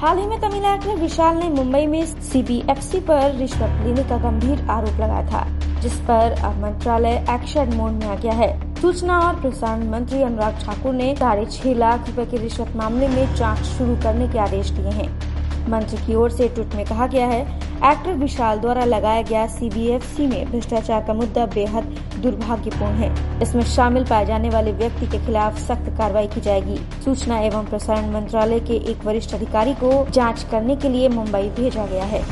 हाल ही में तमिल एक्टर विशाल ने मुंबई में सीबीएफसी पर रिश्वत लेने का गंभीर आरोप लगाया था, जिस पर अब मंत्रालय एक्शन मोड में आ गया है। सूचना और प्रसारण मंत्री अनुराग ठाकुर ने साढ़े छह लाख रुपए के रिश्वत मामले में जाँच शुरू करने के आदेश दिए हैं। मंत्री की ओर से ट्वीट में कहा गया है, एक्टर विशाल द्वारा लगाया गया सीबीएफसी में भ्रष्टाचार का मुद्दा बेहद दुर्भाग्यपूर्ण है। इसमें शामिल पाए जाने वाले व्यक्ति के खिलाफ सख्त कार्रवाई की जाएगी। सूचना एवं प्रसारण मंत्रालय के एक वरिष्ठ अधिकारी को जाँच करने के लिए मुंबई भेजा गया है।